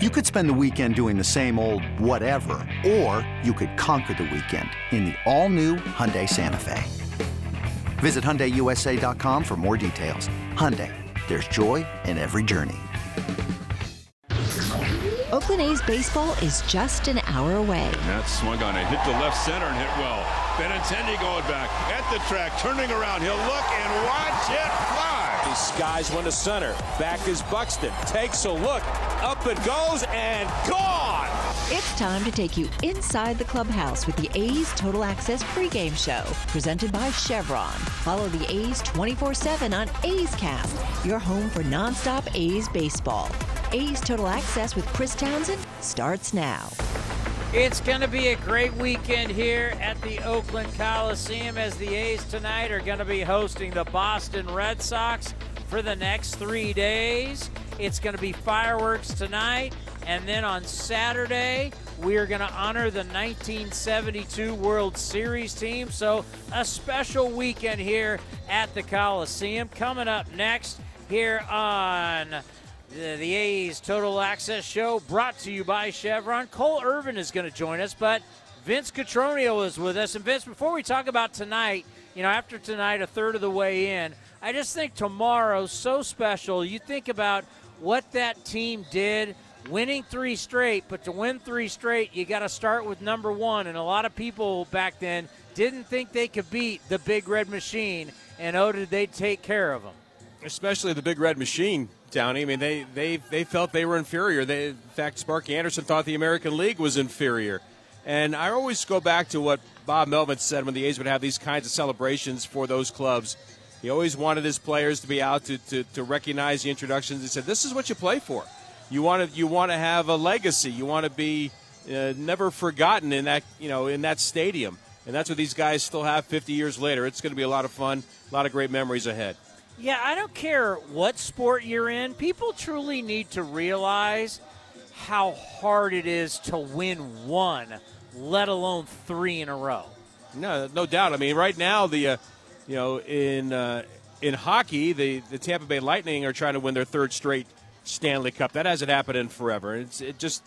You could spend the weekend doing the same old whatever, or you could conquer the weekend in the all-new Hyundai Santa Fe. Visit HyundaiUSA.com for more details. Hyundai, there's joy in every journey. Oakland A's baseball is just an hour away. That swung on it, hit the left center and hit well. Benintendi going back at the track, turning around. He'll look and watch it fly. He skies one to center. Back is Buxton. Takes a look. Up it goes and gone. It's time to take you inside the clubhouse with the A's Total Access pregame show, presented by Chevron. Follow the A's 24 7 on A's Cast, your home for nonstop A's baseball. A's Total Access with Chris Townsend starts now. It's going to be a great weekend here at the Oakland Coliseum as the A's tonight are going to be hosting the Boston Red Sox for the next three days. It's going to be fireworks tonight, and then on Saturday, we are going to honor the 1972 World Series team. So, a special weekend here at the Coliseum. Coming up next here on the, the A's Total Access Show brought to you by Chevron. Cole Irvin is going to join us, but Vince Cotroneo is with us. And Vince, before we talk about tonight, you know, after tonight, a third of the way in, I just think tomorrow's so special. You think about what that team did, winning three straight, but to win three straight, you got to start with number one. And a lot of people back then didn't think they could beat the Big Red Machine, and oh, did they take care of them? Especially the Big Red Machine Downey. I mean, they, they, they felt they were inferior. They, in fact, Sparky Anderson thought the American League was inferior. And I always go back to what Bob Melvin said when the A's would have these kinds of celebrations for those clubs. He always wanted his players to be out to, to, to recognize the introductions. He said, "This is what you play for. You want to you want to have a legacy. You want to be uh, never forgotten in that you know in that stadium." And that's what these guys still have 50 years later. It's going to be a lot of fun, a lot of great memories ahead. Yeah, I don't care what sport you're in. People truly need to realize how hard it is to win one, let alone three in a row. No, no doubt. I mean, right now the, uh, you know, in uh, in hockey, the the Tampa Bay Lightning are trying to win their third straight Stanley Cup. That hasn't happened in forever. It's it just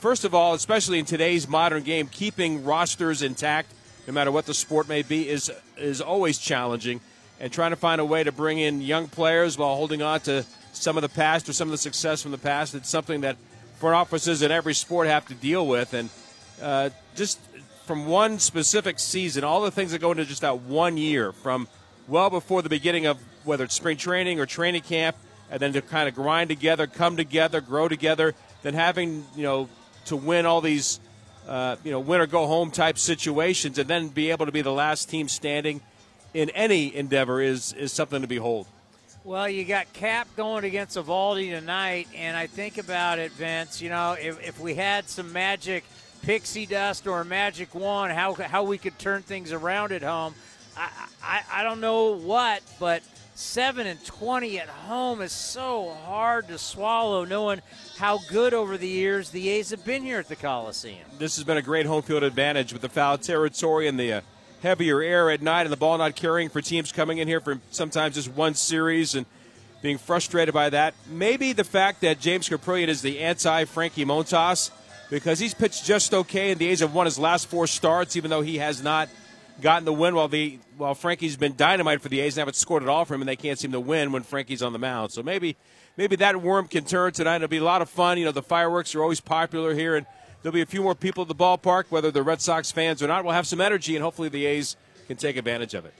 first of all, especially in today's modern game, keeping rosters intact, no matter what the sport may be, is is always challenging and trying to find a way to bring in young players while holding on to some of the past or some of the success from the past. It's something that front offices in every sport have to deal with. And uh, just from one specific season, all the things that go into just that one year, from well before the beginning of whether it's spring training or training camp, and then to kind of grind together, come together, grow together, then having, you know, to win all these, uh, you know, win or go home type situations, and then be able to be the last team standing – in any endeavor is is something to behold. Well, you got Cap going against Eovaldi tonight, and I think about it, Vince. You know, if, if we had some magic pixie dust or a magic wand, how how we could turn things around at home. I, I, I don't know what, but seven and twenty at home is so hard to swallow, knowing how good over the years the A's have been here at the Coliseum. This has been a great home field advantage with the foul territory and the. Uh, heavier air at night and the ball not carrying for teams coming in here for sometimes just one series and being frustrated by that. Maybe the fact that James Kaprielian is the anti Frankie Montas because he's pitched just okay and the A's have won his last four starts, even though he has not gotten the win while the while Frankie's been dynamite for the A's and haven't scored at all for him and they can't seem to win when Frankie's on the mound. So maybe maybe that worm can turn tonight. It'll be a lot of fun. You know, the fireworks are always popular here and there'll be a few more people at the ballpark, whether they're Red Sox fans or not. We'll have some energy, and hopefully the A's can take advantage of it.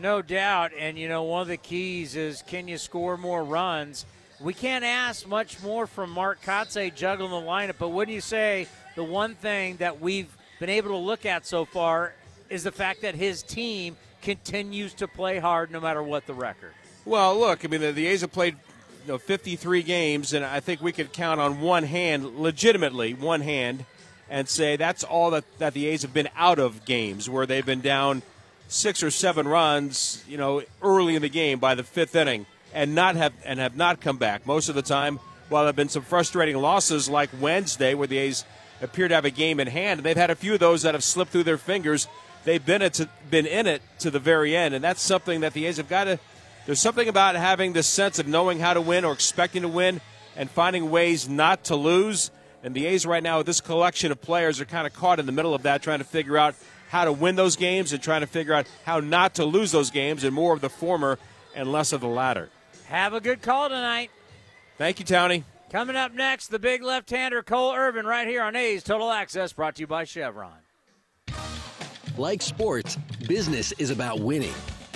No doubt. And, you know, one of the keys is can you score more runs? We can't ask much more from Mark Kotsay juggling the lineup, but wouldn't you say the one thing that we've been able to look at so far is the fact that his team continues to play hard no matter what the record? Well, look, I mean, the, the A's have played you know 53 games, and I think we could count on one hand, legitimately one hand, and say that's all that, that the A's have been out of games where they've been down six or seven runs, you know, early in the game by the fifth inning, and not have and have not come back most of the time. While there have been some frustrating losses like Wednesday, where the A's appear to have a game in hand, and they've had a few of those that have slipped through their fingers. They've been it to, been in it to the very end, and that's something that the A's have got to there's something about having this sense of knowing how to win or expecting to win and finding ways not to lose. And the A's right now, with this collection of players, are kind of caught in the middle of that, trying to figure out how to win those games and trying to figure out how not to lose those games, and more of the former and less of the latter. Have a good call tonight. Thank you, Tony. Coming up next, the big left hander, Cole Irvin, right here on A's Total Access, brought to you by Chevron. Like sports, business is about winning.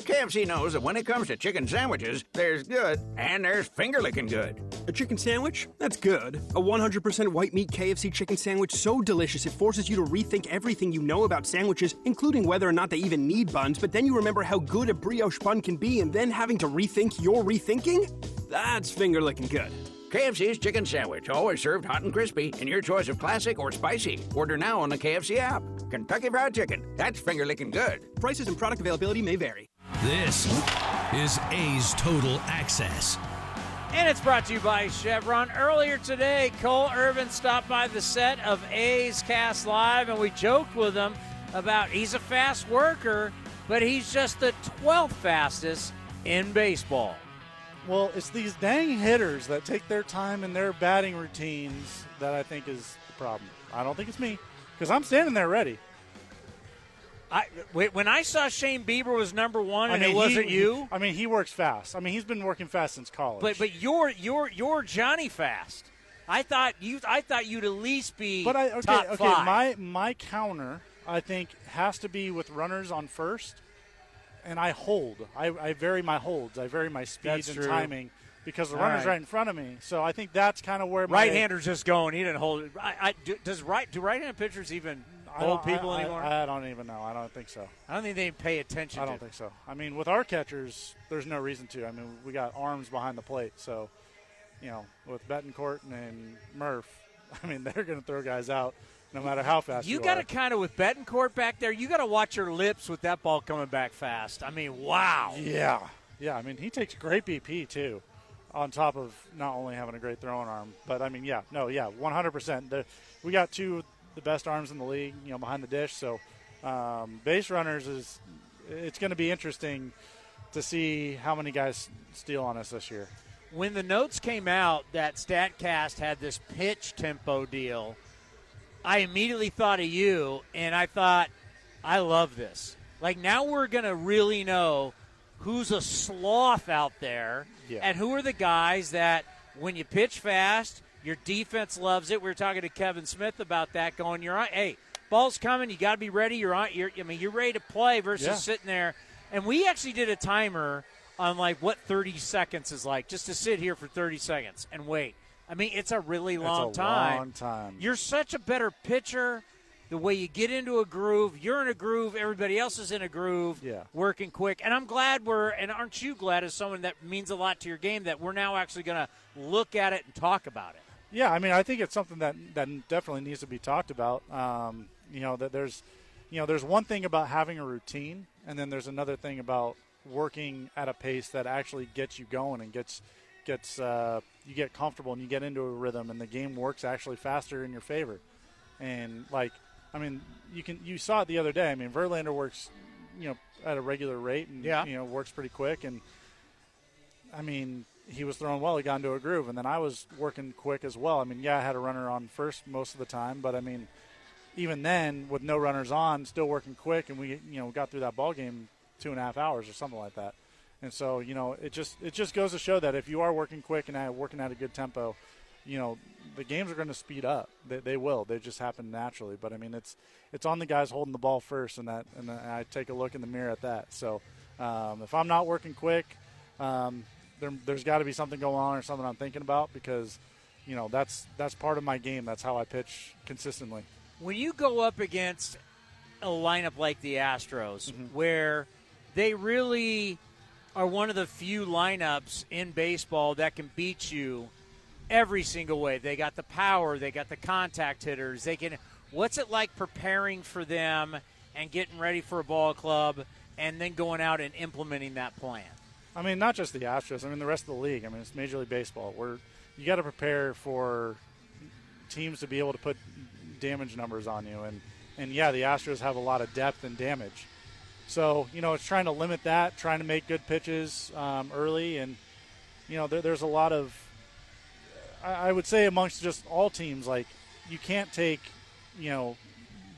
KFC knows that when it comes to chicken sandwiches, there's good and there's finger licking good. A chicken sandwich? That's good. A 100% white meat KFC chicken sandwich so delicious it forces you to rethink everything you know about sandwiches, including whether or not they even need buns, but then you remember how good a brioche bun can be and then having to rethink your rethinking? That's finger licking good. KFC's chicken sandwich, always served hot and crispy, in your choice of classic or spicy. Order now on the KFC app. Kentucky Fried Chicken. That's finger licking good. Prices and product availability may vary. This is A's Total Access. And it's brought to you by Chevron. Earlier today, Cole Irvin stopped by the set of A's Cast Live, and we joked with him about he's a fast worker, but he's just the 12th fastest in baseball. Well, it's these dang hitters that take their time in their batting routines that I think is the problem. I don't think it's me because I'm standing there ready. I when I saw Shane Bieber was number one, and I mean, it wasn't he, you. I mean, he works fast. I mean, he's been working fast since college. But but you're you're you're Johnny Fast. I thought you I thought you'd at least be. But I okay top okay five. my my counter I think has to be with runners on first, and I hold. I, I vary my holds. I vary my speed That's and true. timing because the All runner's right. right. in front of me. So I think that's kind of where my right-hander's just going. He didn't hold it. I, I, do, does right do right-handed pitchers even I people I, anymore? I, I don't even know. I don't think so. I don't think they pay attention. I don't think so. I mean, with our catchers, there's no reason to. I mean, we got arms behind the plate, so you know, with Bethancourt and Murph, I mean, they're going to throw guys out no matter how fast you, You got to kind of with Bethancourt back there. You got to watch your lips with that ball coming back fast. I mean, wow. Yeah, yeah. I mean, he takes great BP too, on top of not only having a great throwing arm, but I mean, yeah, no, yeah, 100. percent We got two the best arms in the league, you know, behind the dish. So, um, base runners is it's going to be interesting to see how many guys steal on us this year. When the notes came out that Statcast had this pitch tempo deal, I immediately thought of you, and I thought, I love this. Like now we're gonna really know who's a sloth out there, Yeah. and who are the guys that when you pitch fast, your defense loves it. We were talking to Kevin Smith about that, going, "You're on, hey, ball's coming. You got to be ready. You're on. You're, I mean, you're ready to play versus Yeah. sitting there." And we actually did a timer on like what 30 seconds is like, just to sit here for 30 seconds and wait. I mean, it's a really long it's a time. long time. You're such a better pitcher. The way you get into a groove, you're in a groove. Everybody else is in a groove. Yeah. working quick. And I'm glad we're. And aren't you glad, as someone that means a lot to your game, that we're now actually going to look at it and talk about it. Yeah, I mean, I think it's something that that definitely needs to be talked about. Um, you know, that there's, you know, there's one thing about having a routine, and then there's another thing about working at a pace that actually gets you going and gets gets uh, you get comfortable and you get into a rhythm, and the game works actually faster in your favor. And like, I mean, you can you saw it the other day. I mean, Verlander works, you know, at a regular rate, and Yeah. you know works pretty quick. And I mean, he was throwing well. He got into a groove, and then I was working quick as well. I mean, yeah, I had a runner on first most of the time, but I mean, even then, with no runners on, still working quick, and we you know got through that ball game two and a half hours or something like that. And so you know, it just it just goes to show that if you are working quick and working at a good tempo, you know, the games are going to speed up. They, they will. They just happen naturally. But I mean, it's it's on the guys holding the ball first, and that and I take a look in the mirror at that. So um, if I'm not working quick, um, there, there's got to be something going on or something I'm thinking about because you know that's that's part of my game. That's how I pitch consistently. When you go up against a lineup like the Astros, mm-hmm. where they really are one of the few lineups in baseball that can beat you every single way. They got the power, they got the contact hitters. They can. What's it like preparing for them and getting ready for a ball club, and then going out and implementing that plan? I mean, not just the Astros. I mean, the rest of the league. I mean, it's Major League Baseball. Where you got to prepare for teams to be able to put damage numbers on you, and and yeah, the Astros have a lot of depth and damage. So you know, it's trying to limit that, trying to make good pitches um, early, and you know, there, there's a lot of. I, I would say amongst just all teams, like you can't take, you know,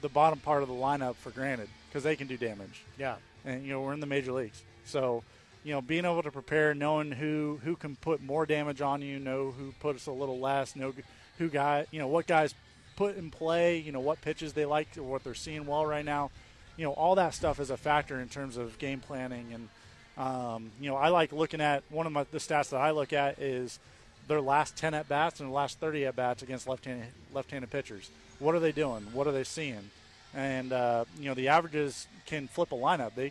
the bottom part of the lineup for granted because they can do damage. Yeah. and you know we're in the major leagues, so you know being able to prepare, knowing who who can put more damage on you, know who puts a little less, know who guy, you know what guys put in play, you know what pitches they like or what they're seeing well right now, you know all that stuff is a factor in terms of game planning and. Um, you know, I like looking at one of my, the stats that I look at is their last 10 at bats and their last 30 at bats against left-handed left-handed pitchers. What are they doing? What are they seeing? And uh, you know, the averages can flip a lineup. They,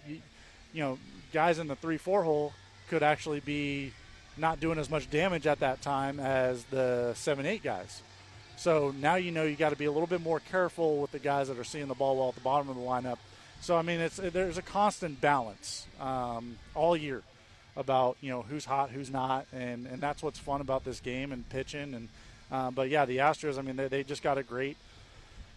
you know, guys in the three-four hole could actually be not doing as much damage at that time as the seven-eight guys. So now you know you got to be a little bit more careful with the guys that are seeing the ball well at the bottom of the lineup. So I mean, it's there's a constant balance um, all year about you know who's hot, who's not, and and that's what's fun about this game and pitching. And uh, but yeah, the Astros. I mean, they, they just got a great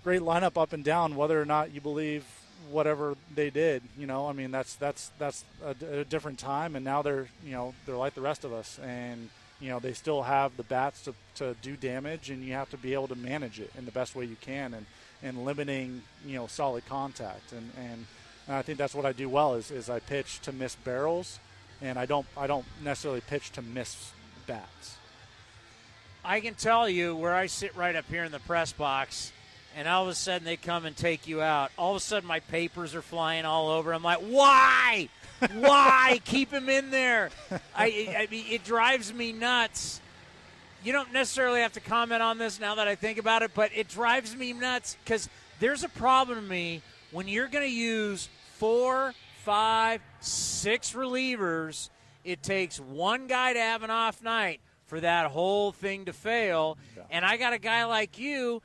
great lineup up and down. Whether or not you believe whatever they did, you know, I mean, that's that's that's a, different time. And now they're you know they're like the rest of us, and you know they still have the bats to, to do damage, and you have to be able to manage it in the best way you can, and and limiting you know solid contact, and and, and I think that's what I do well is, is I pitch to miss barrels, and I don't I don't necessarily pitch to miss bats. I can tell you where I sit right up here in the press box, and all of a sudden they come and take you out. All of a sudden my papers are flying all over. I'm like, why? Why keep him in there? I, I mean, it drives me nuts. You don't necessarily have to comment on this now that I think about it, but it drives me nuts because there's a problem to me when you're going to use four, five, six relievers. It takes one guy to have an off night for that whole thing to fail. And I got a guy like you.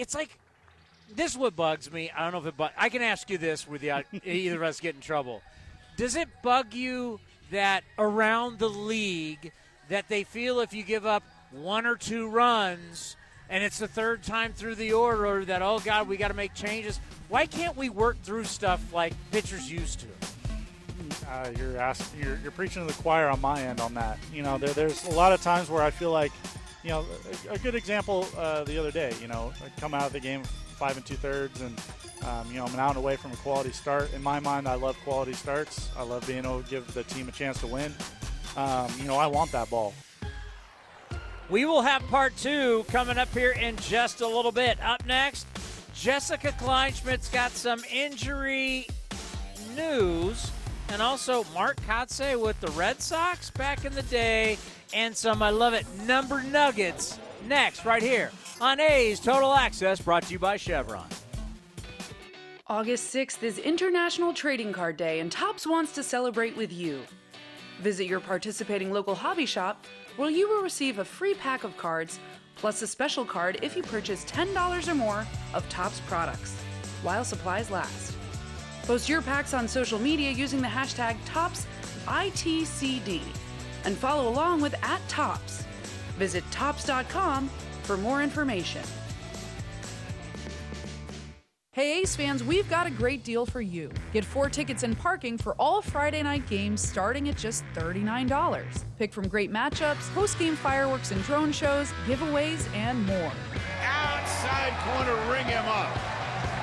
It's like this is what bugs me. I don't know if it bug. I can ask you this without either of us get in trouble. Does it bug you that around the league that they feel if you give up one or two runs and it's the third time through the order that oh god we got to make changes? Why can't we work through stuff like pitchers used to? uh, you're asking, you're, you're preaching to the choir on my end on that. You know, there, there's a lot of times where I feel like, you know, a, a good example uh, the other day. You know, I come out of the game five and two thirds, and um, you know, I'm an out and away from a quality start. In my mind, I love quality starts. I love being able to give the team a chance to win. Um, you know, I want that ball. We will have part two coming up here in just a little bit. Up next, Jessica Kleinschmidt's got some injury news, and also Mark Kotsay with the Red Sox back in the day, and some, I love it, number nuggets next, right here on A's Total Access, brought to you by Chevron. August 6th is International Trading Card Day, and Topps wants to celebrate with you. Visit your participating local hobby shop where you will receive a free pack of cards plus a special card if you purchase $10 or more of Topps products while supplies last. Post your packs on social media using the hashtag ToppsITCD. and follow along with at Topps. Visit topps.com for more information. Hey A's fans, we've got a great deal for you. Get four tickets and parking for all Friday night games starting at just $39. Pick from great matchups, post game fireworks and drone shows, giveaways, and more. Outside corner, ring him up.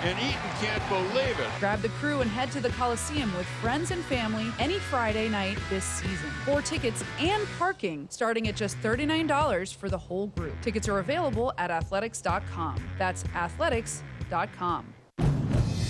And Eaton can't believe it. Grab the crew and head to the Coliseum with friends and family any Friday night this season. Four tickets and parking starting at just $39 for the whole group. Tickets are available at athletics.com. That's athletics.com.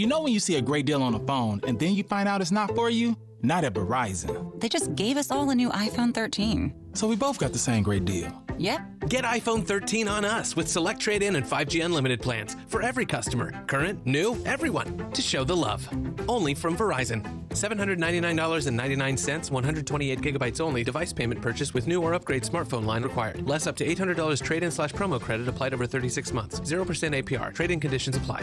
You know when you see a great deal on a phone and then you find out it's not for you? Not at Verizon. They just gave us all a new iPhone 13. So we both got the same great deal. Yep. Get iPhone 13 on us with select trade in and 5G unlimited plans for every customer, current, new, everyone, to show the love. Only from Verizon. $799.99, 128 gigabytes only, device payment purchase with new or upgrade smartphone line required. Less up to $800 trade in slash promo credit applied over 36 months. 0% APR. Trade in conditions apply.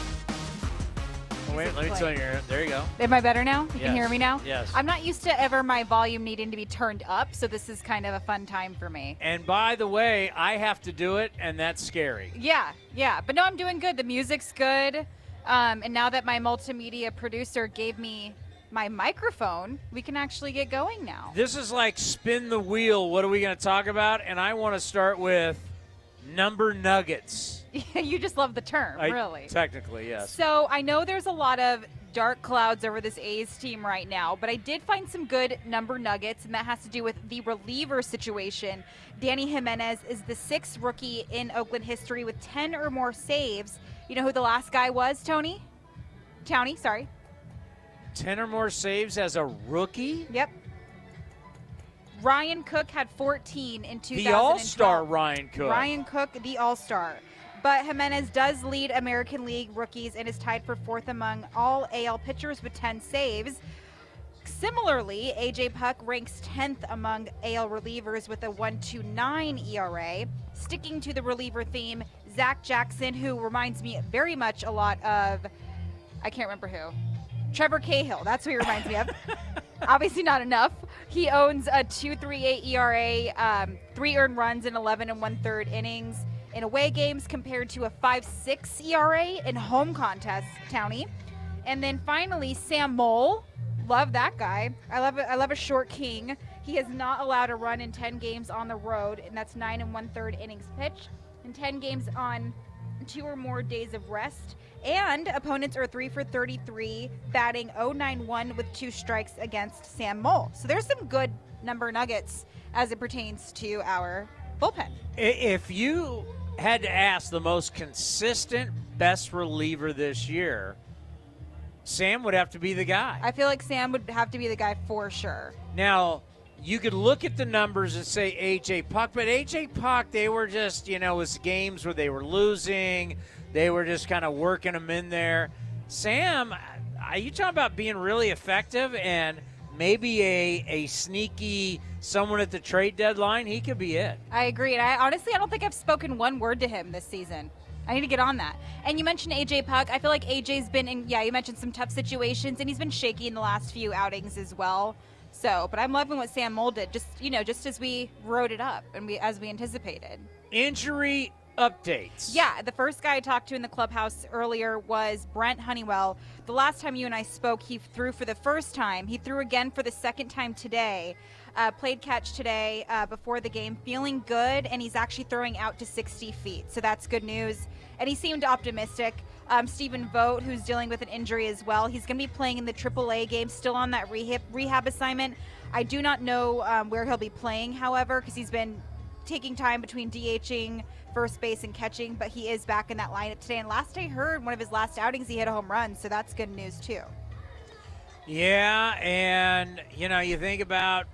Wait, let me tell you. There you go. Am I better now? You Yes. can hear me now? Yes. I'm not used to ever my volume needing to be turned up, so this is kind of a fun time for me. And by the way, I have to do it, and that's scary. Yeah, yeah. But no, I'm doing good. The music's good. Um, and now that my multimedia producer gave me my microphone, we can actually get going now. This is like spin the wheel. What are we going to talk about? And I want to start with number nuggets. you just love the term, I- really. Technically, yes. So I know there's a lot of dark clouds over this A's team right now, but I did find some good number nuggets, and that has to do with the reliever situation. Dany Jimenez is the sixth rookie in Oakland history with 10 or more saves. You know who the last guy was, Tony? Townie, sorry. 10 or more saves as a rookie? Yep. Ryan Cook had 14 in 2012. The All Star Ryan Cook. Ryan Cook, the All Star. But Jimenez does lead American League rookies and is tied for fourth among all AL pitchers with 10 saves. Similarly, AJ Puk ranks 10th among AL relievers with a 1.29 ERA. Sticking to the reliever theme, Zach Jackson, who reminds me very much a lot of, I can't remember who, Trevor Cahill. That's who he reminds me of. Obviously, not enough. He owns a 2.38 ERA, um, three earned runs in 11 and one third innings in away games compared to a 5.6 ERA in home contests. Townie, and then finally Sam Moll. Love that guy. I love it. I love a short king. He has not allowed a run in 10 games on the road, and that's nine and one third innings pitched, and 10 games on two or more days of rest. And opponents are three for 33, batting 091 with two strikes against Sam Moll. So there's some good number nuggets as it pertains to our bullpen. If you had to ask the most consistent best reliever this year, Sam would have to be the guy. I feel like Sam would have to be the guy for sure. Now, you could look at the numbers and say AJ Puk, but AJ Puk, they were just, you know, it was games where they were losing. They were just kind of working them in there. Sam, are you talking about being really effective and maybe a, a sneaky someone at the trade deadline? He could be it. I agree. And I honestly, I don't think I've spoken one word to him this season. I need to get on that. And you mentioned AJ Puk. I feel like AJ's been in, yeah, you mentioned some tough situations, and he's been shaky in the last few outings as well. So, but I'm loving what Sam Moll did, just, you know, just as we wrote it up and we as we anticipated. Injury updates. Yeah, the first guy I talked to in the clubhouse earlier was Brent Honeywell. The last time you and I spoke, he threw for the first time. He threw again for the second time today. uh, played catch today uh, before the game, feeling good, and he's actually throwing out to 60 feet. So that's good news. And he seemed optimistic. Um, Stephen Vogt, who's dealing with an injury as well, he's going to be playing in the AAA game, still on that rehab, rehab assignment. I do not know um, where he'll be playing, however, because he's been taking time between DHing, first base, and catching, but he is back in that lineup today. And last I heard, one of his last outings, he hit a home run, so that's good news too. Yeah, and you know, you think about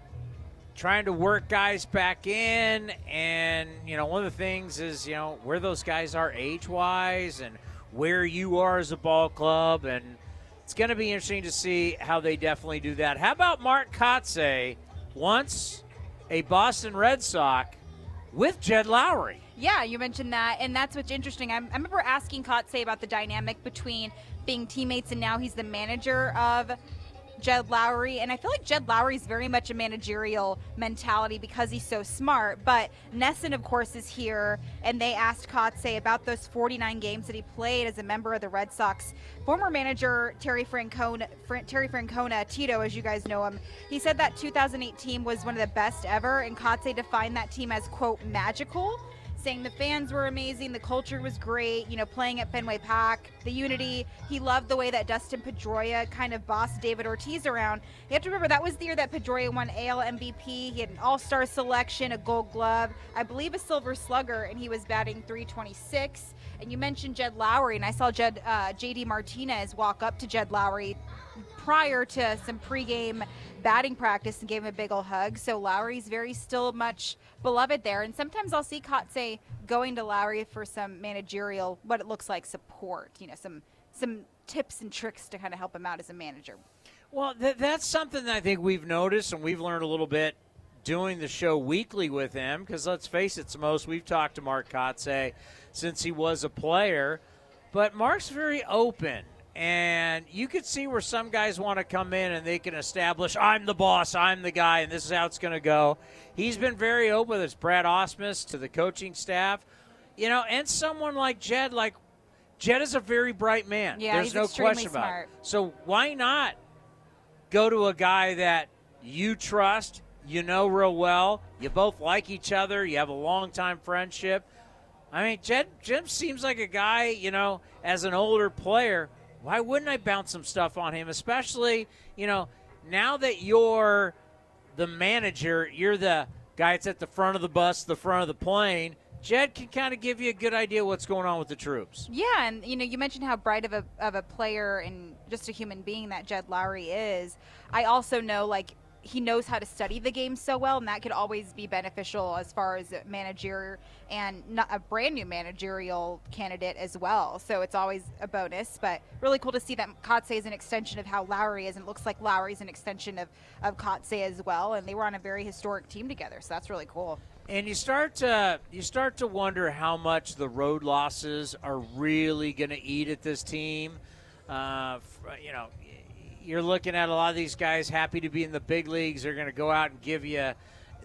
trying to work guys back in, and you know, one of the things is you know where those guys are age wise, and where you are as a ball club, and it's going to be interesting to see how they definitely do that. How about Mark Kotsay, once a Boston Red Sox with Jed Lowrie. Yeah, you mentioned that, and that's what's interesting. I, I remember asking Kotsay about the dynamic between being teammates and now he's the manager of Jed Lowrie, and I feel like Jed Lowrie is very much a managerial mentality because he's so smart. But NESN, of course, is here, and they asked Kotsay about those 49 games that he played as a member of the Red Sox. Former manager Terry Francona, Terry Francona, Tito, as you guys know him, he said that 2018 was one of the best ever, and Kotsay defined that team as quote magical saying the fans were amazing, the culture was great, you know, playing at Fenway Park, the unity. He loved the way that Dustin Pedroia kind of bossed David Ortiz around. You have to remember that was the year that Pedroia won AL MVP. He had an All Star selection, a Gold Glove, I believe a Silver Slugger, and he was batting 326. And you mentioned Jed Lowrie, and I saw Jed uh, JD Martinez walk up to Jed Lowrie prior to some pregame batting practice and gave him a big old hug. So Lowrie's very still much beloved there. And sometimes I'll see Kotsay going to Lowrie for some managerial, what it looks like support, you know, some some tips and tricks to kind of help him out as a manager. Well, th- that's something that I think we've noticed and we've learned a little bit doing the show weekly with him because let's face it, most we've talked to Mark Kotsay since he was a player. But Mark's very open and you could see where some guys want to come in and they can establish, I'm the boss, I'm the guy, and this is how it's going to go. He's been very open with Brad Ausmus to the coaching staff, you know, and someone like Jed. Like Jed is a very bright man. Yeah, There's no question smart. about it. So why not go to a guy that you trust, you know real well, you both like each other, you have a long time friendship. I mean, Jed Jim seems like a guy, you know, as an older player why wouldn't I bounce some stuff on him? Especially, you know, now that you're the manager, you're the guy that's at the front of the bus, the front of the plane. Jed can kind of give you a good idea what's going on with the troops. Yeah, and you know, you mentioned how bright of a of a player and just a human being that Jed Lowrie is. I also know like he knows how to study the game so well, and that could always be beneficial as far as a manager and a brand new managerial candidate as well. So it's always a bonus. But really cool to see that Kotsay is an extension of how Lowrie is, and it looks like Lowrie is an extension of of Kotsay as well. And they were on a very historic team together, so that's really cool. And you start to you start to wonder how much the road losses are really going to eat at this team. Uh, you know, you're looking at a lot of these guys happy to be in the big leagues. They're going to go out and give you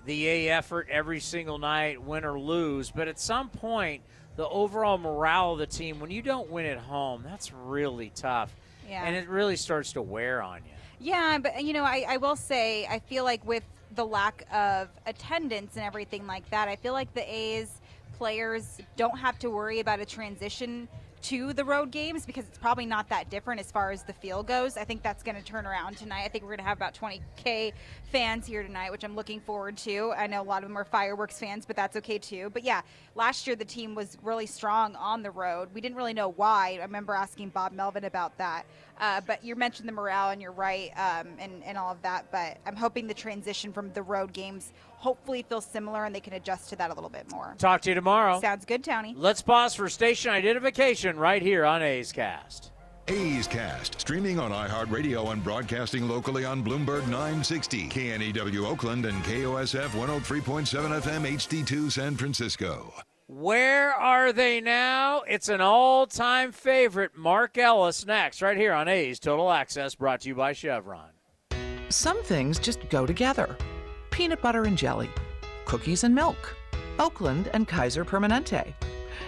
the A effort every single night, win or lose. But at some point, the overall morale of the team, when you don't win at home, that's really tough. Yeah. And it really starts to wear on you. Yeah, but you know, I, I will say, I feel like with the lack of attendance and everything like that, I feel like the A's players don't have to worry about a transition to the road games because it's probably not that different as far as the feel goes. I think that's going to turn around tonight. I think we're going to have about 20K fans here tonight, which I'm looking forward to. I know a lot of them are fireworks fans, but that's okay too. But yeah, last year the team was really strong on the road. We didn't really know why. I remember asking Bob Melvin about that. Uh, but you mentioned the morale, and you're right, um, and, and all of that. But I'm hoping the transition from the road games hopefully feels similar and they can adjust to that a little bit more. Talk to you tomorrow. Sounds good, Tony. Let's pause for station identification right here on A's Cast. A's Cast, streaming on iHeartRadio and broadcasting locally on Bloomberg 960, KNEW Oakland, and KOSF 103.7 FM HD2 San Francisco. Where are they now? It's an all time favorite. Mark Ellis next, right here on A's Total Access, brought to you by Chevron. Some things just go together peanut butter and jelly, cookies and milk, Oakland and Kaiser Permanente.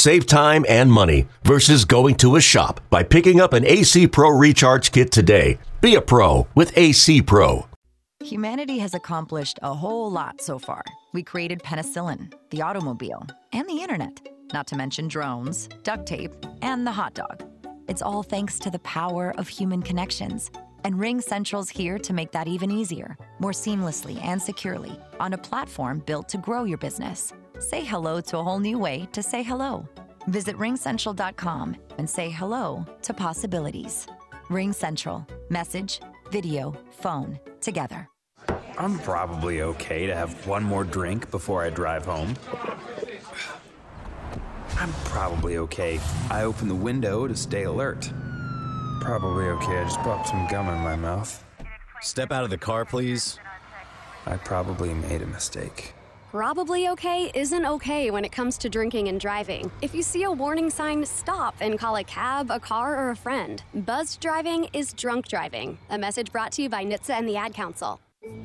Save time and money versus going to a shop by picking up an AC Pro Recharge Kit today. Be a pro with AC Pro. Humanity has accomplished a whole lot so far. We created penicillin, the automobile, and the internet, not to mention drones, duct tape, and the hot dog. It's all thanks to the power of human connections. And Ring Central's here to make that even easier, more seamlessly and securely, on a platform built to grow your business. Say hello to a whole new way to say hello. Visit ringcentral.com and say hello to possibilities. Ring Central. Message, video, phone, together. I'm probably okay to have one more drink before I drive home. I'm probably okay. I open the window to stay alert. Probably okay. I just popped some gum in my mouth. Step out of the car, please. I probably made a mistake. Probably okay isn't okay when it comes to drinking and driving. If you see a warning sign, stop and call a cab, a car, or a friend. Buzzed driving is drunk driving. A message brought to you by NHTSA and the Ad Council.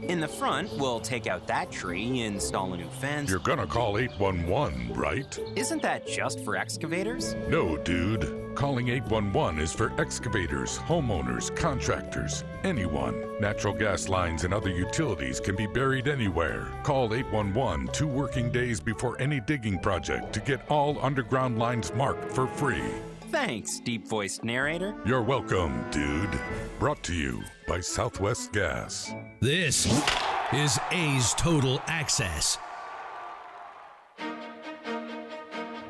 In the front, we'll take out that tree, install a new fence. You're gonna call 811, right? Isn't that just for excavators? No, dude. Calling 811 is for excavators, homeowners, contractors, anyone. Natural gas lines and other utilities can be buried anywhere. Call 811 two working days before any digging project to get all underground lines marked for free. Thanks, deep voiced narrator. You're welcome, dude. Brought to you by Southwest Gas. This is A's Total Access.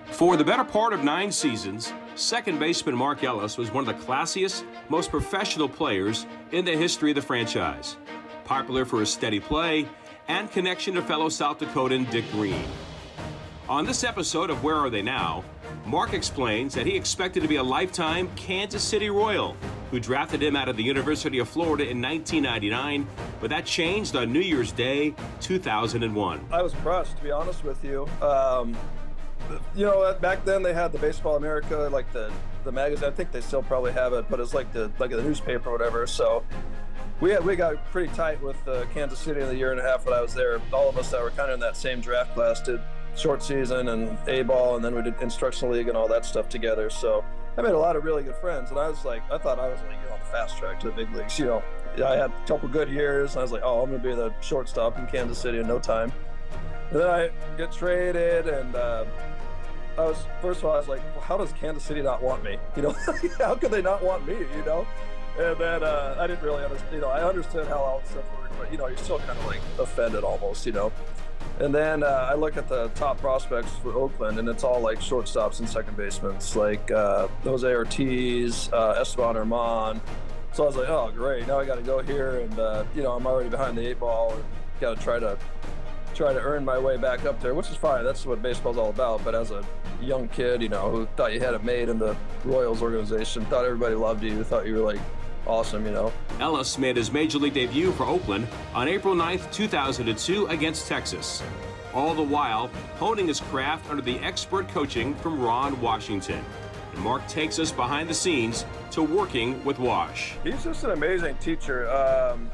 For the better part of nine seasons, second baseman Mark Ellis was one of the classiest, most professional players in the history of the franchise. Popular for his steady play and connection to fellow South Dakotan Dick Green. On this episode of Where Are They Now, Mark explains that he expected to be a lifetime Kansas City Royal, who drafted him out of the University of Florida in 1999, but that changed on New Year's Day 2001. I was crushed, to be honest with you. Um, you know, back then they had the Baseball America, like the the magazine. I think they still probably have it, but it's like the like the newspaper or whatever. So we had, we got pretty tight with uh, Kansas City in the year and a half when I was there. All of us that were kind of in that same draft class did short season and A ball, and then we did instructional league and all that stuff together. So I made a lot of really good friends, and I was like, I thought I was like you know, on the fast track to the big leagues. You know, I had a couple good years, and I was like, oh, I'm to be the shortstop in Kansas City in no time. And then I get traded, and uh, I was first of all, I was like, well, how does Kansas City not want me? You know, how could they not want me? You know, and then uh, I didn't really understand. You know, I understood how all that stuff worked, but you know, you're still kind of like offended almost. You know. And then uh, I look at the top prospects for Oakland, and it's all like shortstops and second basements, like uh, Jose Ortiz, uh, Esteban German. So I was like, oh, great. Now I got to go here, and uh, you know, I'm already behind the eight ball, and got to try to try to earn my way back up there, which is fine. That's what baseball's all about. But as a young kid, you know, who thought you had it made in the Royals organization, thought everybody loved you, thought you were like awesome, you know. Ellis made his major league debut for Oakland on April 9th, 2002 against Texas. All the while honing his craft under the expert coaching from Ron Washington. And Mark takes us behind the scenes to working with Wash. He's just an amazing teacher. Um,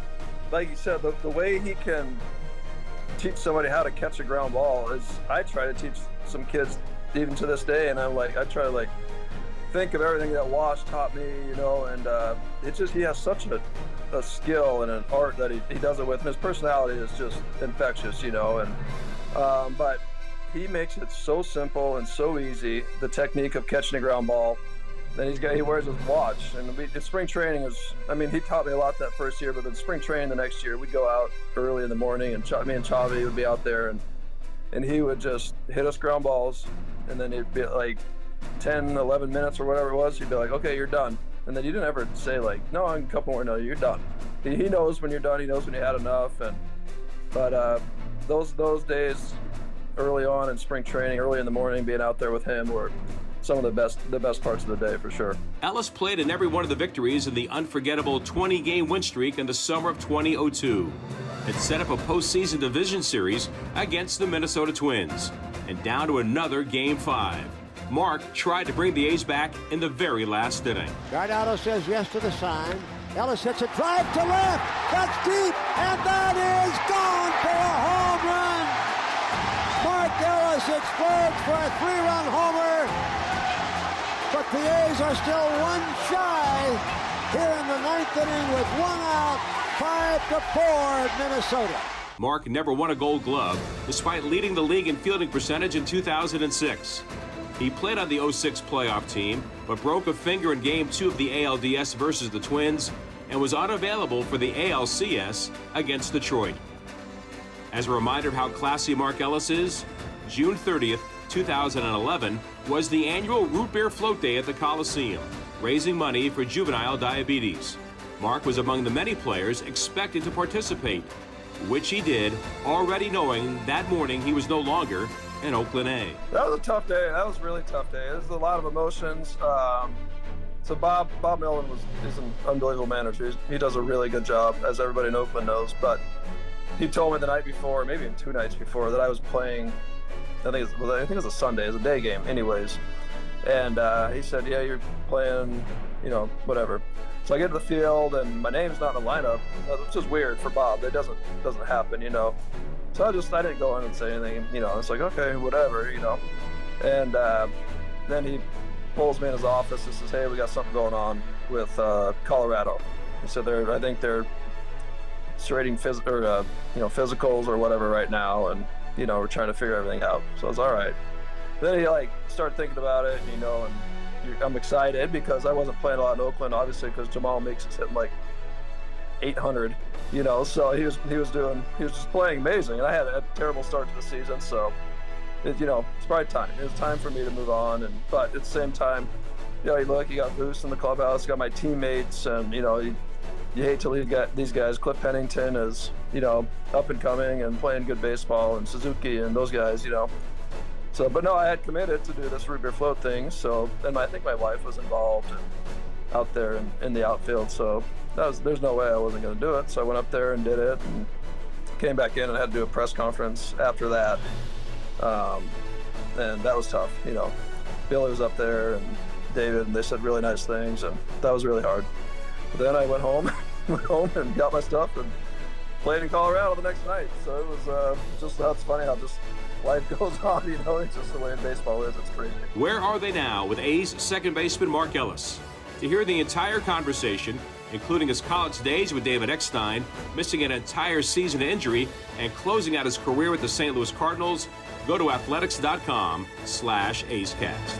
like you said, the, the way he can teach somebody how to catch a ground ball is I try to teach some kids even to this day, and I'm like I try to like think of everything that Wash taught me, you know, and uh, it's just he has such a, a skill and an art that he, he does it with. And his personality is just infectious, you know, and um, but he makes it so simple and so easy. The technique of catching a ground ball. Then he's got he wears his watch, and we, spring training is. I mean, he taught me a lot that first year, but then spring training the next year, we'd go out early in the morning, and Ch- me and Chavi would be out there, and and he would just hit us ground balls, and then he'd be like 10, 11 minutes or whatever it was, he'd be like, okay, you're done. And then you didn't ever say like, no, a couple more. No, you're done. He, he knows when you're done. He knows when you had enough. And but uh, those those days early on in spring training, early in the morning, being out there with him were some of the best the best parts of the day for sure. Ellis played in every one of the victories in the unforgettable 20 game win streak in the summer of 2002. It set up a postseason division series against the Minnesota Twins and down to another game five. Mark tried to bring the A's back in the very last inning. Giordano says yes to the sign. Ellis hits a drive to left. That's deep, and that is gone for a home run. Mark Ellis explodes for a three-run homer, but the A's are still one shy here in the ninth inning with one out, five to four, Minnesota. Mark never won a gold glove, despite leading the league in fielding percentage in 2006. He played on the 06 playoff team, but broke a finger in Game 2 of the ALDS versus the Twins and was unavailable for the ALCS against Detroit. As a reminder of how classy Mark Ellis is, June 30th, 2011 was the annual Root Beer Float Day at the Coliseum, raising money for juvenile diabetes. Mark was among the many players expected to participate, which he did, already knowing that morning he was no longer in Oakland A. That was a tough day. That was a really tough day. There's a lot of emotions. Um, so Bob Bob Melvin was is an unbelievable manager. He's, he does a really good job, as everybody in Oakland knows. But he told me the night before, maybe even two nights before, that I was playing. I think it was, I think it was a Sunday. It was a day game, anyways. And uh, he said, "Yeah, you're playing, you know, whatever." So I get to the field, and my name's not in the lineup, which is weird for Bob. That doesn't doesn't happen, you know. So I just I didn't go in and say anything. You know, it's like okay, whatever, you know. And uh, then he pulls me in his office and says, "Hey, we got something going on with uh, Colorado." He said they're I think they're rating phys- or uh, you know physicals or whatever right now, and you know we're trying to figure everything out. So I was all right. Then he like started thinking about it, you know, and I'm excited because I wasn't playing a lot in Oakland, obviously, because Jemile Weeks is hitting like 800, you know. So he was he was doing he was just playing amazing, and I had a terrible start to the season. So, it, you know, it's probably time. It was time for me to move on, and but at the same time, you know, you look, you got Boost in the clubhouse, got my teammates, and you know, you, you hate to leave these guys. Cliff Pennington is you know up and coming and playing good baseball, and Suzuki and those guys, you know. So, but no, I had committed to do this root beer float thing. So, and I think my wife was involved and out there in, in the outfield. So, was there's no way I wasn't going to do it. So I went up there and did it, and came back in and had to do a press conference after that. Um, and that was tough. You know, Billy was up there and David, and they said really nice things, and that was really hard. But then I went home, went home and got my stuff and played in Colorado the next night. So it was uh, just that's funny how just life goes on. You know, it's just the way baseball is. It's crazy. Where are they now with A's second baseman Mark Ellis? To hear the entire conversation, including his college days with David Eckstein, missing an entire season injury, and closing out his career with the St. Louis Cardinals, go to athletics.com slash acecast.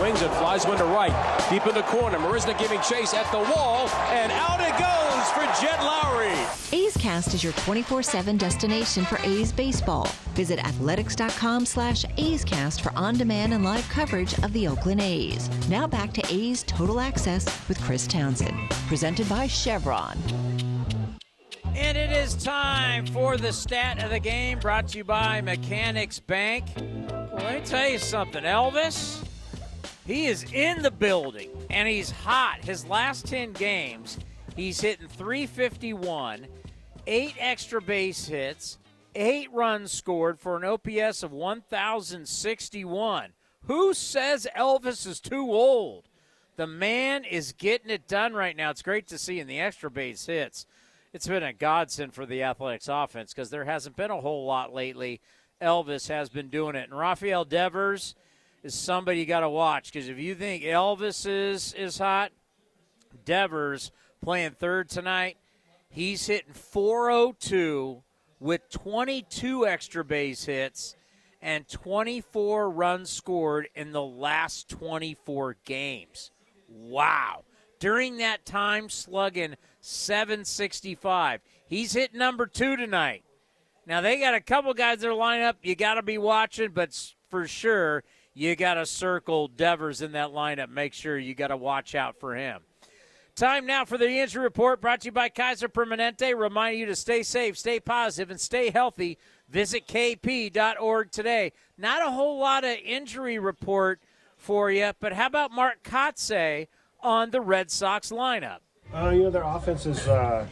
Swings and flies one to right. Deep in the corner. Marisnick giving chase at the wall. And out it goes for Jed Lowrie. A's Cast is your 24-7 destination for A's baseball. Visit athletics.com slash A's Cast for on-demand and live coverage of the Oakland A's. Now back to A's Total Access with Chris Townsend. Presented by Chevron. And it is time for the stat of the game brought to you by Mechanics Bank. Well, let me tell you something, Elvis. He is in the building and he's hot. His last 10 games, he's hitting 351, eight extra base hits, eight runs scored for an OPS of 1,061. Who says Elvis is too old? The man is getting it done right now. It's great to see in the extra base hits. It's been a godsend for the Athletics offense because there hasn't been a whole lot lately. Elvis has been doing it. And Rafael Devers is somebody you got to watch because if you think Elvis is, is hot, Devers playing third tonight, he's hitting 402 with 22 extra base hits and 24 runs scored in the last 24 games. Wow. During that time, slugging 765. He's hit number two tonight. Now, they got a couple guys that are lined up you got to be watching, but for sure, you got to circle Devers in that lineup. Make sure you got to watch out for him. Time now for the injury report brought to you by Kaiser Permanente, reminding you to stay safe, stay positive, and stay healthy. Visit kp.org today. Not a whole lot of injury report for you, but how about Mark Kotsay on the Red Sox lineup? Uh, you know, their offense is, uh,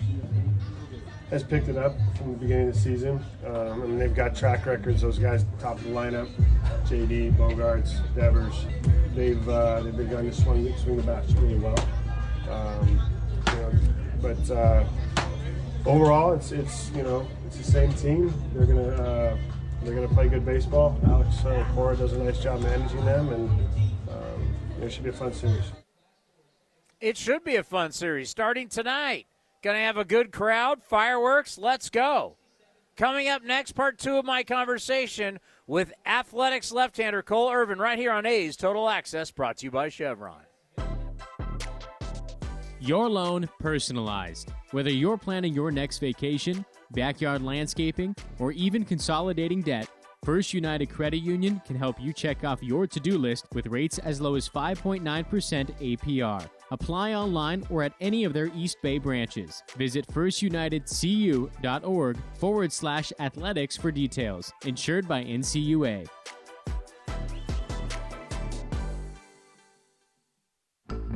has picked it up from the beginning of the season. Um, mean, they've got track records. Those guys, top of the lineup, JD, Bogaerts, Devers, they've uh, they've begun to swing swing the bats really well. Um, you know, but uh, overall, it's it's you know it's the same team. They're gonna uh, they're gonna play good baseball. Alex uh, Cora does a nice job managing them, and um, it should be a fun series. It should be a fun series starting tonight. Going to have a good crowd, fireworks. Let's go. Coming up next, part two of my conversation with athletics left hander Cole Irvin right here on A's Total Access, brought to you by Chevron. Your loan personalized. Whether you're planning your next vacation, backyard landscaping, or even consolidating debt, First United Credit Union can help you check off your to do list with rates as low as 5.9% APR. Apply online or at any of their East Bay branches. Visit firstunitedcu.org forward slash athletics for details. Insured by NCUA.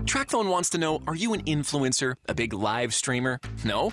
Tracfone wants to know Are you an influencer? A big live streamer? No?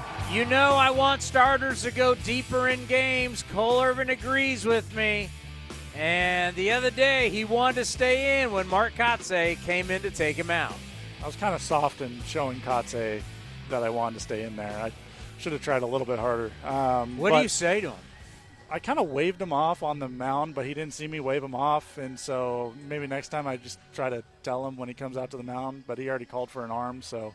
You know I want starters to go deeper in games. Cole Irvin agrees with me. And the other day, he wanted to stay in when Mark Kotsay came in to take him out. I was kind of soft in showing Kotze that I wanted to stay in there. I should have tried a little bit harder. Um, what do you say to him? I kind of waved him off on the mound, but he didn't see me wave him off, and so maybe next time I just try to tell him when he comes out to the mound. But he already called for an arm, so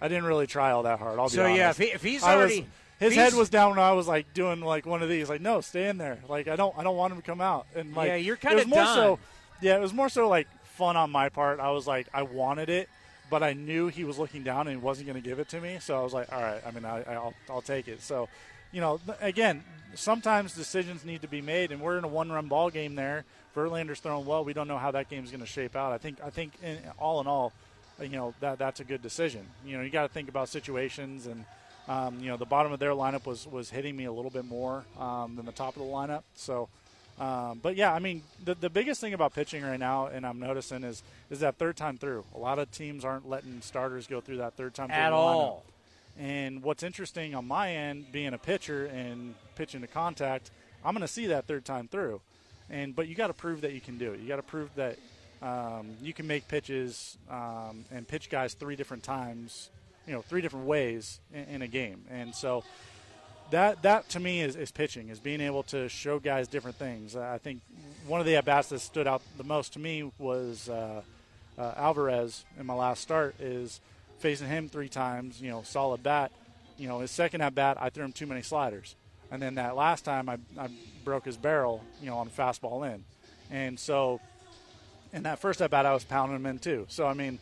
I didn't really try all that hard. I'll be so honest. yeah, if, he, if he's I already was, his head was down when I was like doing like one of these, like no, stay in there. Like I don't, I don't want him to come out. And like Yeah, you're it kinda was more so, done. yeah, it was more so like fun on my part. I was like, I wanted it, but I knew he was looking down and he wasn't going to give it to me. So I was like, all right, I mean, I, I'll, I'll take it. So, you know, again, sometimes decisions need to be made, and we're in a one-run ball game there. Verlander's throwing well. We don't know how that game's going to shape out. I think, I think, in, all in all, you know, that that's a good decision. You know, you got to think about situations and. Um, you know, the bottom of their lineup was was hitting me a little bit more um, than the top of the lineup. So, um, but yeah, I mean, the the biggest thing about pitching right now, and I'm noticing is is that third time through. A lot of teams aren't letting starters go through that third time through At the lineup. all. And what's interesting on my end, being a pitcher and pitching to contact, I'm going to see that third time through. And but you got to prove that you can do it. You got to prove that um, you can make pitches um, and pitch guys three different times, you know, three different ways in, in a game. And so that that to me is, is pitching, is being able to show guys different things. I think one of the at bats that stood out the most to me was uh, uh, Alvarez in my last start. Is facing him three times, you know, solid bat. You know, his second at bat, I threw him too many sliders, and then that last time I, I broke his barrel, you know, on fastball in, and so in that first at bat I was pounding him in too. So I mean,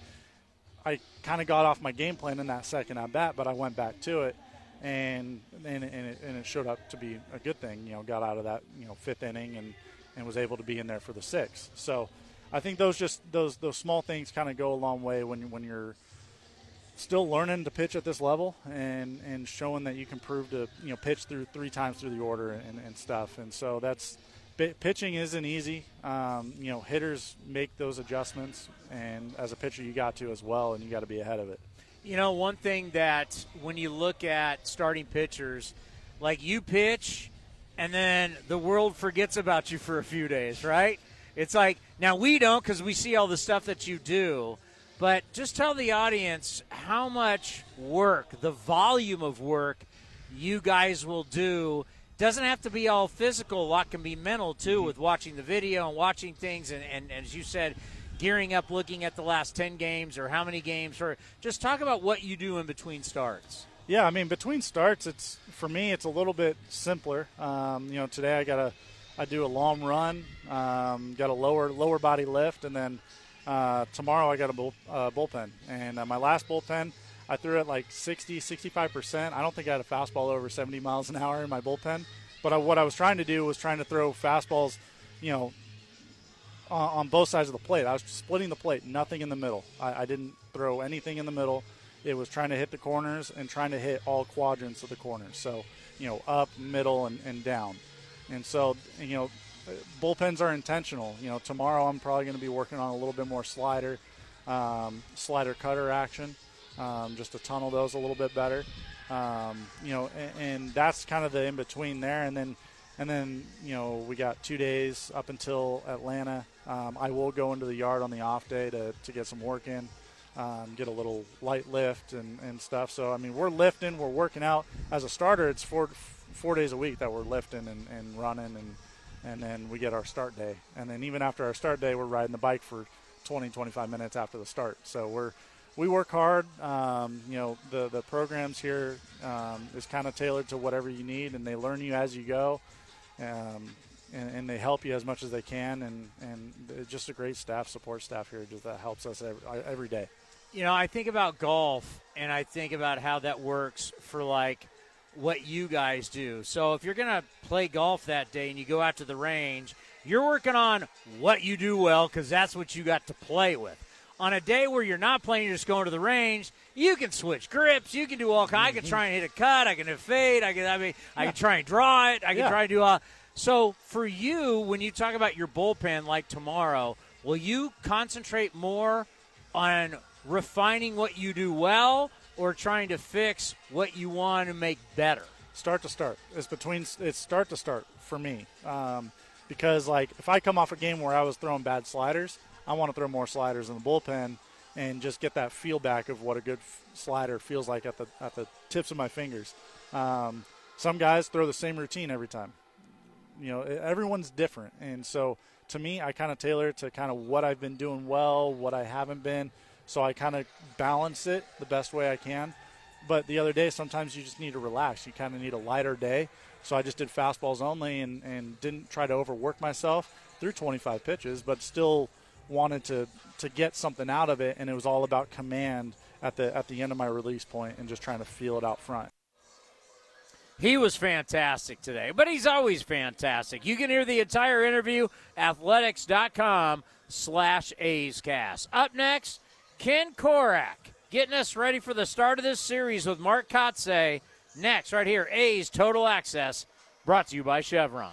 I kind of got off my game plan in that second at bat, but I went back to it, and and, and, it, and it showed up to be a good thing. You know, got out of that you know fifth inning and and was able to be in there for the sixth. So I think those just those those small things kind of go a long way when when you're still learning to pitch at this level and and showing that you can prove to you know pitch through three times through the order and, and stuff. And so that's pi- pitching isn't easy. Um, you know, hitters make those adjustments, and as a pitcher, you got to as well, and you got to be ahead of it. You know, one thing that when you look at starting pitchers, like you pitch, and then the world forgets about you for a few days, right? It's like now we don't because we see all the stuff that you do, but just tell the audience how much work, the volume of work you guys will do. Doesn't have to be all physical. A lot can be mental too, with watching the video and watching things, and, and, and as you said, gearing up, looking at the last ten games or how many games, or just talk about what you do in between starts. Yeah, I mean between starts, it's for me it's a little bit simpler. Um, you know, today I got a I do a long run, um, got a lower lower body lift, and then uh, tomorrow I got a bull, uh, bullpen. And uh, my last bullpen, I threw it like 60, 65 percent. I don't think I had a fastball over 70 miles an hour in my bullpen. But I, what I was trying to do was trying to throw fastballs, you know, on, on both sides of the plate. I was splitting the plate, nothing in the middle. I, I didn't throw anything in the middle. It was trying to hit the corners and trying to hit all quadrants of the corners. So, you know, up, middle, and, and down. And so, you know, bullpens are intentional. You know, tomorrow I'm probably going to be working on a little bit more slider, um, slider cutter action, um, just to tunnel those a little bit better. Um, you know, and, and that's kind of the in between there. And then, and then you know, we got two days up until Atlanta. Um, I will go into the yard on the off day to, to get some work in, um, get a little light lift and, and stuff. So I mean, we're lifting, we're working out. As a starter, it's four four days a week that we're lifting and, and running and and then we get our start day. And then even after our start day, we're riding the bike for 20, 25 minutes after the start. So we're we work hard. Um, you know, the the programs here um, is kind of tailored to whatever you need, and they learn you as you go, um, and, and they help you as much as they can. And and just a great staff, support staff here, just that helps us every, every day. You know, I think about golf and I think about how that works for like what you guys do. So if you're to play golf that day and you go out to the range, you're working on what you do well because that's what you got to play with. On a day where you're not playing, you're just going to the range. You can switch grips. You can do all kinds. I can try and hit a cut. I can hit a fade. I can. I mean, I can try and draw it. I can Yeah. try and do all. So for you, when you talk about your bullpen, like tomorrow, will you concentrate more on refining what you do well, or trying to fix what you want to make better? start to start. It's between it's start to start for me. Um, because like if I come off a game where I was throwing bad sliders, I want to throw more sliders in the bullpen and just get that feel back of what a good f- slider feels like at the at the tips of my fingers. Um, some guys throw the same routine every time. You know, everyone's different, and so to me, I kind of tailor it to kind of what I've been doing well, what I haven't been. So I kind of balance it the best way I can. but the other day, sometimes you just need to relax. You kind of need a lighter day. So I just did fastballs only and, and didn't try to overwork myself through 25 pitches, but still wanted to, to get something out of it. And it was all about command at the, at the end of my release point and just trying to feel it out front. He was fantastic today, but he's always fantastic. You can hear the entire interview, athletics.com slash A'scast. Up next, Ken Korach getting us ready for the start of this series with Mark Kotsay. Next, right here, A's Total Access, brought to you by Chevron.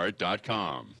lastdivebar.com.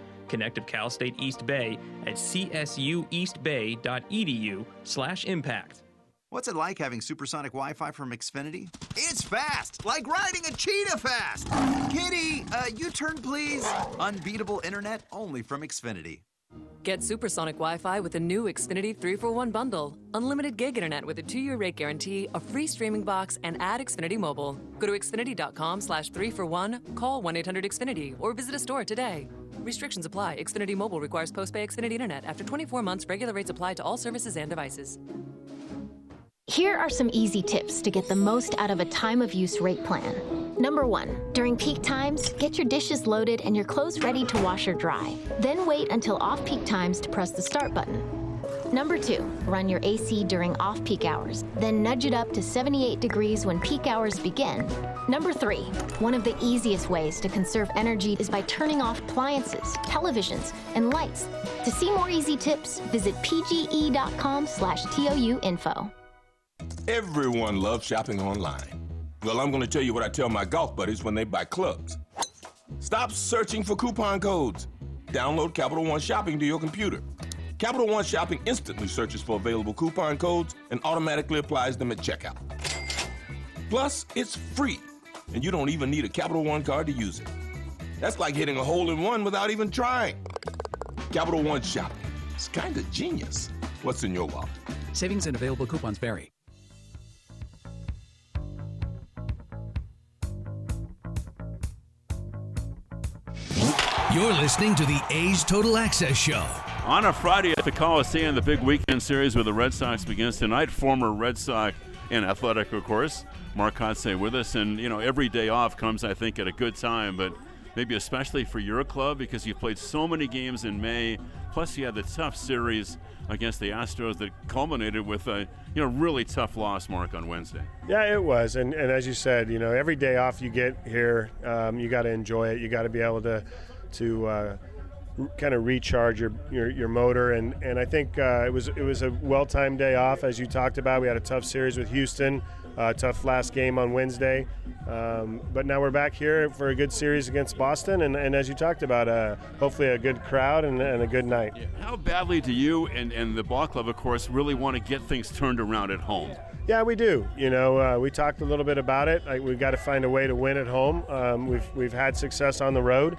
Connect with Cal State East Bay at csueastbay.edu slash impact. What's it like having supersonic Wi-Fi from Xfinity? It's fast, like riding a cheetah fast. Kitty, uh, U-turn please. Unbeatable internet only from Xfinity. Get supersonic Wi-Fi with the new Xfinity 3 for 1 bundle. Unlimited gig internet with a 2-year rate guarantee, a free streaming box, and add Xfinity Mobile. Go to xfinity.com slash 3 for 1, call 1-800-XFINITY, or visit a store today. Restrictions apply. Xfinity Mobile requires post-pay Xfinity internet. After 24 months, regular rates apply to all services and devices. Here are some easy tips to get the most out of a time of use rate plan. Number one, during peak times, get your dishes loaded and your clothes ready to wash or dry. Then wait until off peak times to press the start button. Number two, run your AC during off peak hours, then nudge it up to 78 degrees when peak hours begin. Number three, one of the easiest ways to conserve energy is by turning off appliances, televisions, and lights. To see more easy tips, visit pge.com slash TOU info. Everyone loves shopping online. Well, I'm going to tell you what I tell my golf buddies when they buy clubs. Stop searching for coupon codes. Download Capital One Shopping to your computer. Capital One Shopping instantly searches for available coupon codes and automatically applies them at checkout. Plus, it's free, and you don't even need a Capital One card to use it. That's like hitting a hole in one without even trying. Capital One Shopping. It's kind of genius. What's in your wallet? Savings and available coupons vary. You're listening to the A's Total Access Show. On a Friday at the Coliseum, the big weekend series with the Red Sox begins tonight. Former Red Sox and athletic, of course, Mark Kotsay with us. And, you know, every day off comes, I think, at a good time, but maybe especially for your club because you played so many games in May. Plus, you had the tough series against the Astros that culminated with a you know really tough loss, Mark, on Wednesday. Yeah, it was, and and as you said, you know, every day off you get here, um, you got to enjoy it. You got to be able to to uh, kind of recharge your, your, your motor and and I think uh, it was it was a well timed day off as you talked about. We had a tough series with Houston, uh, tough last game on Wednesday, um, but now we're back here for a good series against Boston and, and as you talked about, uh, hopefully a good crowd and, and a good night. How badly do you and and the ball club, of course, really want to get things turned around at home? Yeah, we do. You know, uh, we talked a little bit about it. Like, we've got to find a way to win at home. Um, we've we've had success on the road.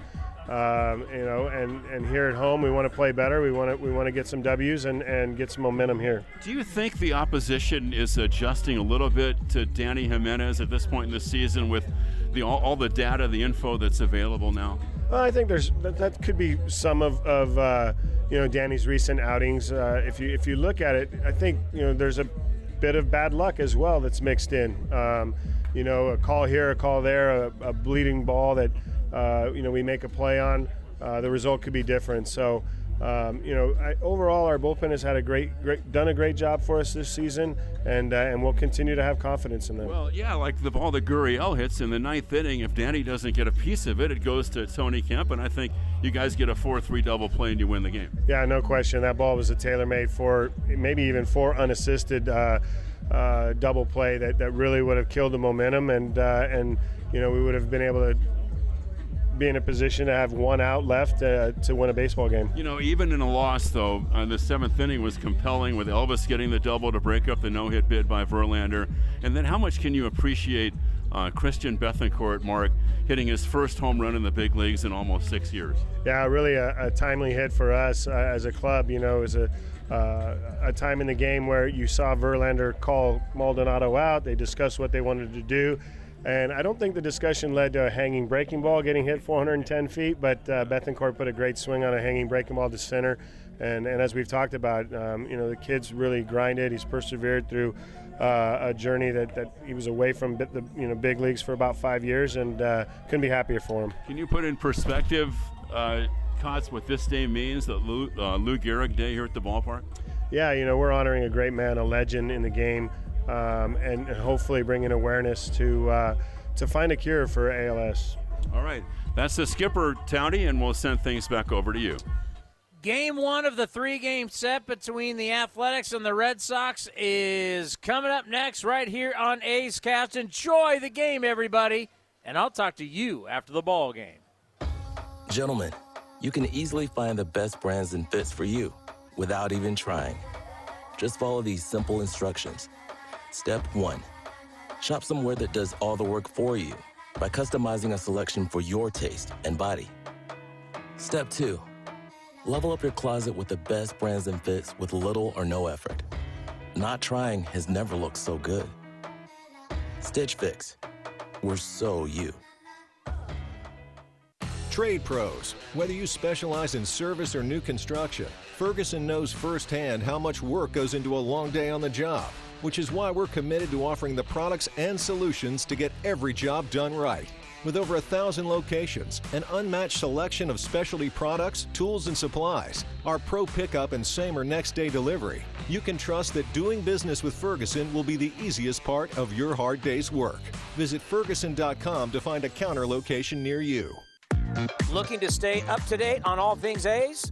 Um, you know, and, and here at home, we want to play better. We want to we want to get some W's and, and get some momentum here. Do you think the opposition is adjusting a little bit to Dany Jimenez at this point in the season with the all, all the data, the info that's available now? Well, I think there's that, that could be some of, of uh, you know Dany's recent outings. Uh, if you if you look at it, I think you know there's a bit of bad luck as well that's mixed in. Um, you know, a call here, a call there, a, a bleeding ball that you know we make a play on. Uh, the result could be different. So. Um, you know, I, overall, our bullpen has had a great, great, done a great job for us this season, and uh, and we'll continue to have confidence in them. Well, yeah, like the ball that Gurriel hits in the ninth inning. If Dany doesn't get a piece of it, it goes to Tony Kemp, and I think you guys get a four-three double play and you win the game. Yeah, no question. That ball was a tailor-made for maybe even four unassisted uh, uh, double play that, that really would have killed the momentum, and uh, and you know we would have been able to be in a position to have one out left uh, to win a baseball game. You know, even in a loss, though, uh, the seventh inning was compelling with Elvis getting the double to break up the no-hit bid by Verlander. And then, how much can you appreciate uh, Christian Bethancourt, Mark, hitting his first home run in the big leagues in almost six years? Yeah, really a, a timely hit for us uh, as a club. You know, it was a uh, a time in the game where you saw Verlander call Maldonado out. They discussed what they wanted to do. And I don't think the discussion led to a hanging breaking ball getting hit 410 feet, but uh, Bethancourt put a great swing on a hanging breaking ball to center. And, and as we've talked about, um, you know, the kid's really grinded. He's persevered through uh, a journey that, that he was away from the you know big leagues for about five years, and uh, couldn't be happier for him. Can you put in perspective, uh, what this day means, the Lou, uh, Lou Gehrig Day here at the ballpark? Yeah, you know, we're honoring a great man, a legend in the game um, and hopefully bring bringing awareness to uh, to find a cure for ALS. All right, that's the skipper, Townie, and we'll send things back over to you. Game one of the three game set between the Athletics and the Red Sox is coming up next, right here on A's Cast. Enjoy the game, everybody, and I'll talk to you after the ball game. Gentlemen, you can easily find the best brands and fits for you without even trying. Just follow these simple instructions. Step 1. Shop somewhere that does all the work for you by customizing a selection for your taste and body. Step 2. Level up your closet with the best brands and fits with little or no effort. Not trying has never looked so good. Stitch Fix. We're so you. Trade pros. Whether you specialize in service or new construction, Ferguson knows firsthand how much work goes into a long day on the job which is why we're committed to offering the products and solutions to get every job done right. With over a thousand locations, an unmatched selection of specialty products, tools, and supplies, our pro pickup and same or next day delivery, you can trust that doing business with Ferguson will be the easiest part of your hard day's work. Visit Ferguson.com to find a counter location near you. Looking to stay up to date on all things A's?